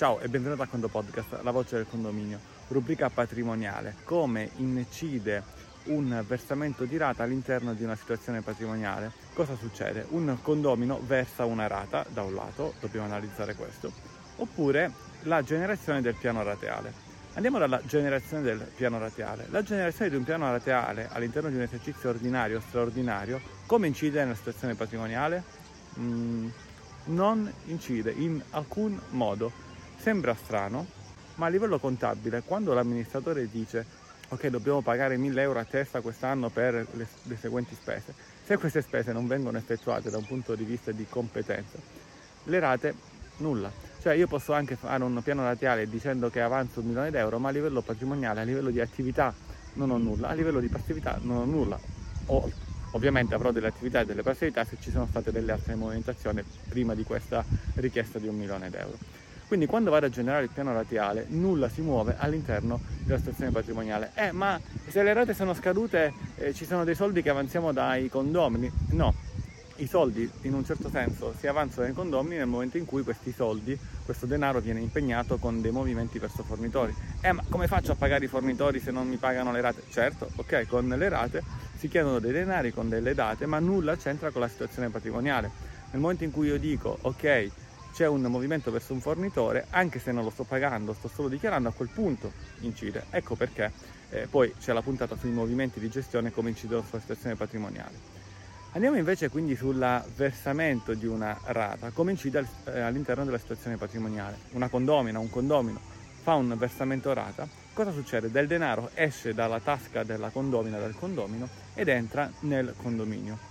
Ciao e benvenuto a Condo Podcast, la voce del condominio, rubrica patrimoniale. Come incide un versamento di rata all'interno di una situazione patrimoniale? Cosa succede? Un condomino versa una rata, da un lato, dobbiamo analizzare questo, oppure la generazione del piano rateale. Andiamo dalla generazione del piano rateale. La generazione di un piano rateale all'interno di un esercizio ordinario o straordinario, come incide nella situazione patrimoniale? Mm, non incide in alcun modo Sembra strano, ma a livello contabile, quando l'amministratore dice ok dobbiamo pagare 1000 euro a testa quest'anno per le, le, seguenti spese, se queste spese non vengono effettuate da un punto di vista di competenza, le rate nulla. Cioè io posso anche fare un piano rateale dicendo che avanzo un milione d'euro, ma a livello patrimoniale, a livello di attività non ho nulla, a livello di passività non ho nulla. O, ovviamente avrò delle attività e delle passività se ci sono state delle altre movimentazioni prima di questa richiesta di un milione d'euro. Quindi quando vado a generare il piano ratiale nulla si muove all'interno della situazione patrimoniale. Eh, ma se le rate sono scadute eh, ci sono dei soldi che avanziamo dai condomini? No, i soldi in un certo senso si avanzano nei condomini nel momento in cui questi soldi, questo denaro viene impegnato con dei movimenti verso fornitori. Eh, ma come faccio a pagare i fornitori se non mi pagano le rate? Certo, ok, con le rate si chiedono dei denari con delle date, ma nulla c'entra con la situazione patrimoniale. Nel momento in cui io dico, ok, c'è un movimento verso un fornitore, anche se non lo sto pagando, sto solo dichiarando, a quel punto incide. Ecco perché eh, poi c'è la puntata sui movimenti di gestione come incidono sulla situazione patrimoniale. Andiamo invece quindi sul versamento di una rata, come incide eh, all'interno della situazione patrimoniale. Una condomina, un condomino fa un versamento rata, cosa succede? Del denaro esce dalla tasca della condomina, del condomino ed entra nel condominio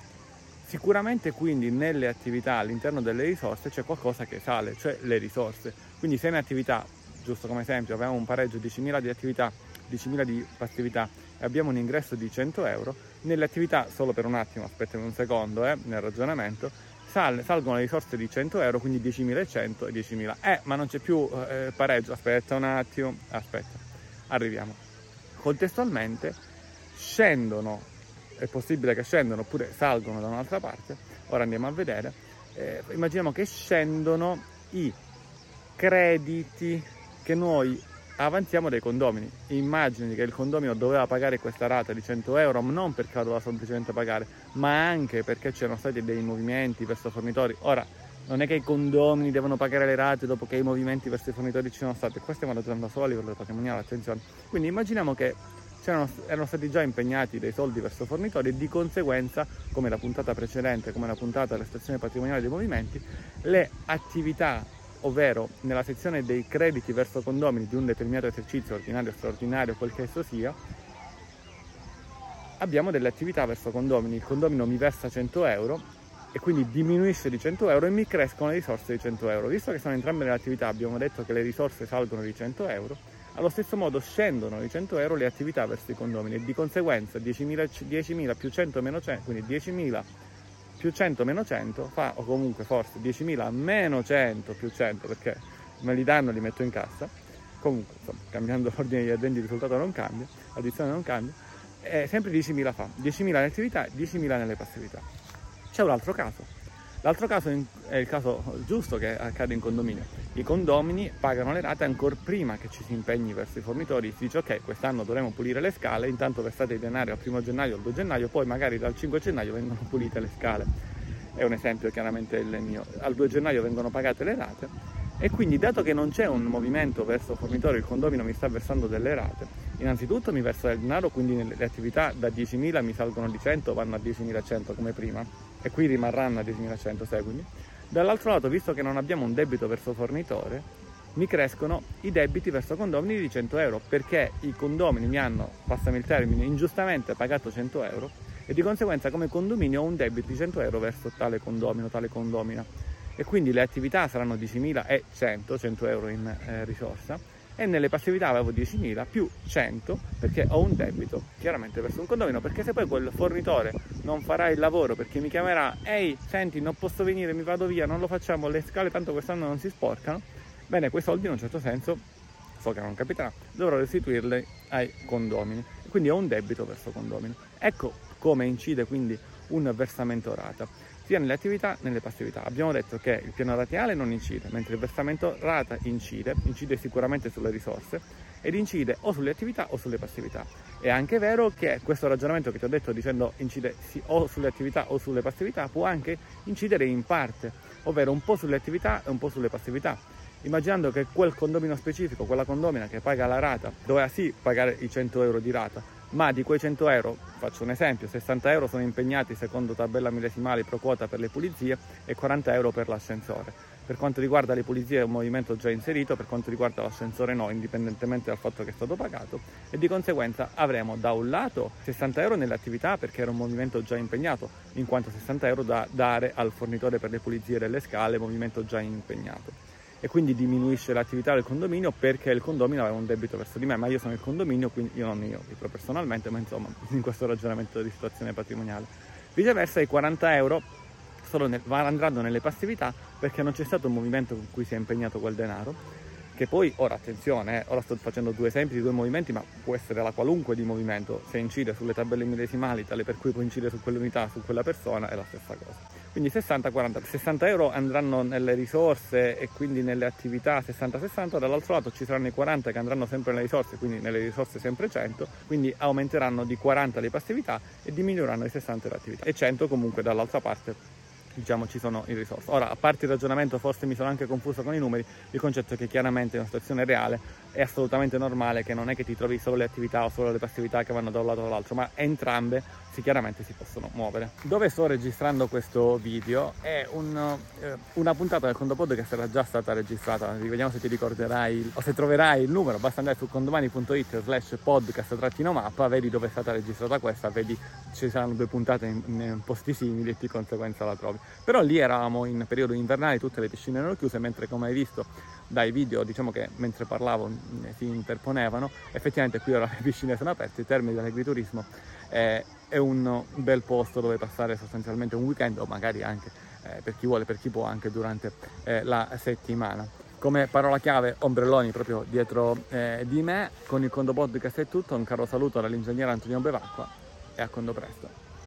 Sicuramente quindi nelle attività all'interno delle risorse c'è qualcosa che sale, cioè le risorse. Quindi se in attività, giusto come esempio, abbiamo un pareggio di 10.000 di attività, 10.000 di passività e abbiamo un ingresso di 100 euro, nelle attività, solo per un attimo, aspettami un secondo eh, nel ragionamento, sal, salgono le risorse di 100 euro, quindi 10.100 e 10.000. Eh, ma non c'è più eh, pareggio, aspetta un attimo, aspetta, arriviamo. Contestualmente scendono è possibile che scendano oppure salgono da un'altra parte, ora andiamo a vedere, eh, immaginiamo che scendono i crediti che noi avanziamo dai condomini. Immagini che il condomino doveva pagare questa rata di 100 euro non perché la doveva semplicemente pagare, ma anche perché c'erano stati dei movimenti verso fornitori. Ora, non è che i condomini devono pagare le rate dopo che i movimenti verso i fornitori ci sono stati, qua stiamo ragionando solo a livello patrimoniale, attenzione. Quindi immaginiamo che erano stati già impegnati dei soldi verso fornitori e di conseguenza, come la puntata precedente, come la puntata della stazione patrimoniale dei movimenti, le attività, ovvero nella sezione dei crediti verso condomini di un determinato esercizio ordinario, straordinario, quel che esso sia, abbiamo delle attività verso condomini. Il condomino mi versa 100 euro e quindi diminuisce di 100 euro e mi crescono le risorse di 100 euro. Visto che sono entrambe le attività, abbiamo detto che le risorse salgono di 100 euro, allo stesso modo scendono di 100 euro le attività verso i condomini e di conseguenza 10.000, 10.000 più 100 meno 100, quindi 10.000 più 100 meno 100 fa, o comunque forse 10.000 meno 100 più 100 perché me li danno e li metto in cassa. Comunque, insomma, cambiando l'ordine degli addendi il risultato non cambia, l'addizione non cambia, è sempre 10.000 fa, 10.000 nelle attività, 10.000 nelle passività. C'è un altro caso, L'altro caso è il caso giusto che accade in condominio. I condomini pagano le rate ancora prima che ci si impegni verso i fornitori. Si dice ok, quest'anno dovremo pulire le scale, intanto versate il denaro al primo gennaio o al 2 gennaio, poi magari dal 5 gennaio vengono pulite le scale. È un esempio chiaramente il mio. Al 2 gennaio vengono pagate le rate e quindi dato che non c'è un movimento verso fornitore, il condomino mi sta versando delle rate, innanzitutto mi versa del denaro, quindi le attività da 10.000 mi salgono di 100, vanno a 10.100 come prima e qui rimarranno a 10.100 seguimi. Dall'altro lato, visto che non abbiamo un debito verso fornitore, mi crescono i debiti verso condomini di 100 euro perché i condomini mi hanno, passami il termine, ingiustamente pagato 100 euro e di conseguenza come condominio ho un debito di 100 euro verso tale condomino, tale condomina e quindi le attività saranno 10.000 e 100, 100 euro in eh, risorsa e nelle passività avevo 10.000 più 100 perché ho un debito chiaramente verso un condomino perché se poi quel fornitore non farà il lavoro perché mi chiamerà ehi senti non posso venire mi vado via non lo facciamo le scale tanto quest'anno non si sporcano. Bene quei soldi in un certo senso so che non capiterà dovrò restituirli ai condomini. Quindi ho un debito verso condomino ecco come incide quindi un versamento rata sia nelle attività che nelle passività. Abbiamo detto che il piano ratiale non incide, mentre il versamento rata incide, incide sicuramente sulle risorse ed incide o sulle attività o sulle passività. È anche vero che questo ragionamento che ti ho detto dicendo incide o sulle attività o sulle passività può anche incidere in parte, ovvero un po' sulle attività e un po' sulle passività immaginando che quel condomino specifico, quella condomina che paga la rata, doveva sì pagare i 100 euro di rata, ma di quei 100 euro, faccio un esempio, 60 euro sono impegnati secondo tabella millesimale pro quota per le pulizie e 40 euro per l'ascensore. Per quanto riguarda le pulizie è un movimento già inserito, per quanto riguarda l'ascensore no, indipendentemente dal fatto che è stato pagato e di conseguenza avremo da un lato 60 euro nelle attività perché era un movimento già impegnato, in quanto 60 euro da dare al fornitore per le pulizie delle scale, movimento già impegnato e quindi diminuisce l'attività del condominio perché il condominio aveva un debito verso di me, ma io sono il condominio, quindi io non io personalmente, ma insomma in questo ragionamento di situazione patrimoniale. Viceversa i 40 euro nel, andranno nelle passività perché non c'è stato un movimento con cui si è impegnato quel denaro che poi, ora attenzione, eh, ora sto facendo due esempi di due movimenti, ma può essere la qualunque di movimento, se incide sulle tabelle millesimali, tale per cui può incidere su quell'unità, su quella persona, è la stessa cosa. Quindi 60-40, 60 euro andranno nelle risorse e quindi nelle attività 60-60, dall'altro lato ci saranno i 40 che andranno sempre nelle risorse, quindi nelle risorse sempre 100, quindi aumenteranno di 40 le passività e diminuiranno di 60 le attività. E 100 comunque dall'altra parte diciamo ci sono in risorse. Ora, a parte il ragionamento, forse mi sono anche confuso con i numeri, il concetto è che chiaramente in una situazione reale è assolutamente normale che non è che ti trovi solo le attività o solo le passività che vanno da un lato all'altro, ma entrambe si, chiaramente si possono muovere. Dove sto registrando questo video è un, eh, una puntata del Condopod che sarà già stata registrata, vediamo se ti ricorderai o se troverai il numero, basta andare su condomani.it slash podcast trattino mappa, vedi dove è stata registrata questa, vedi ci saranno due puntate in, in posti simili e di conseguenza la trovi. Però lì eravamo in periodo invernale, tutte le piscine erano chiuse, mentre come hai visto dai video, diciamo che mentre parlavo si interponevano, effettivamente qui ora le piscine sono aperte, i termini dell'agriturismo eh, è un bel posto dove passare sostanzialmente un weekend o magari anche eh, per chi vuole, per chi può anche durante eh, la settimana. Come parola chiave ombrelloni proprio dietro eh, di me, con il Condo Podcast è tutto, un caro saluto dall'ingegnere Antonio Bevacqua e a Condo presto.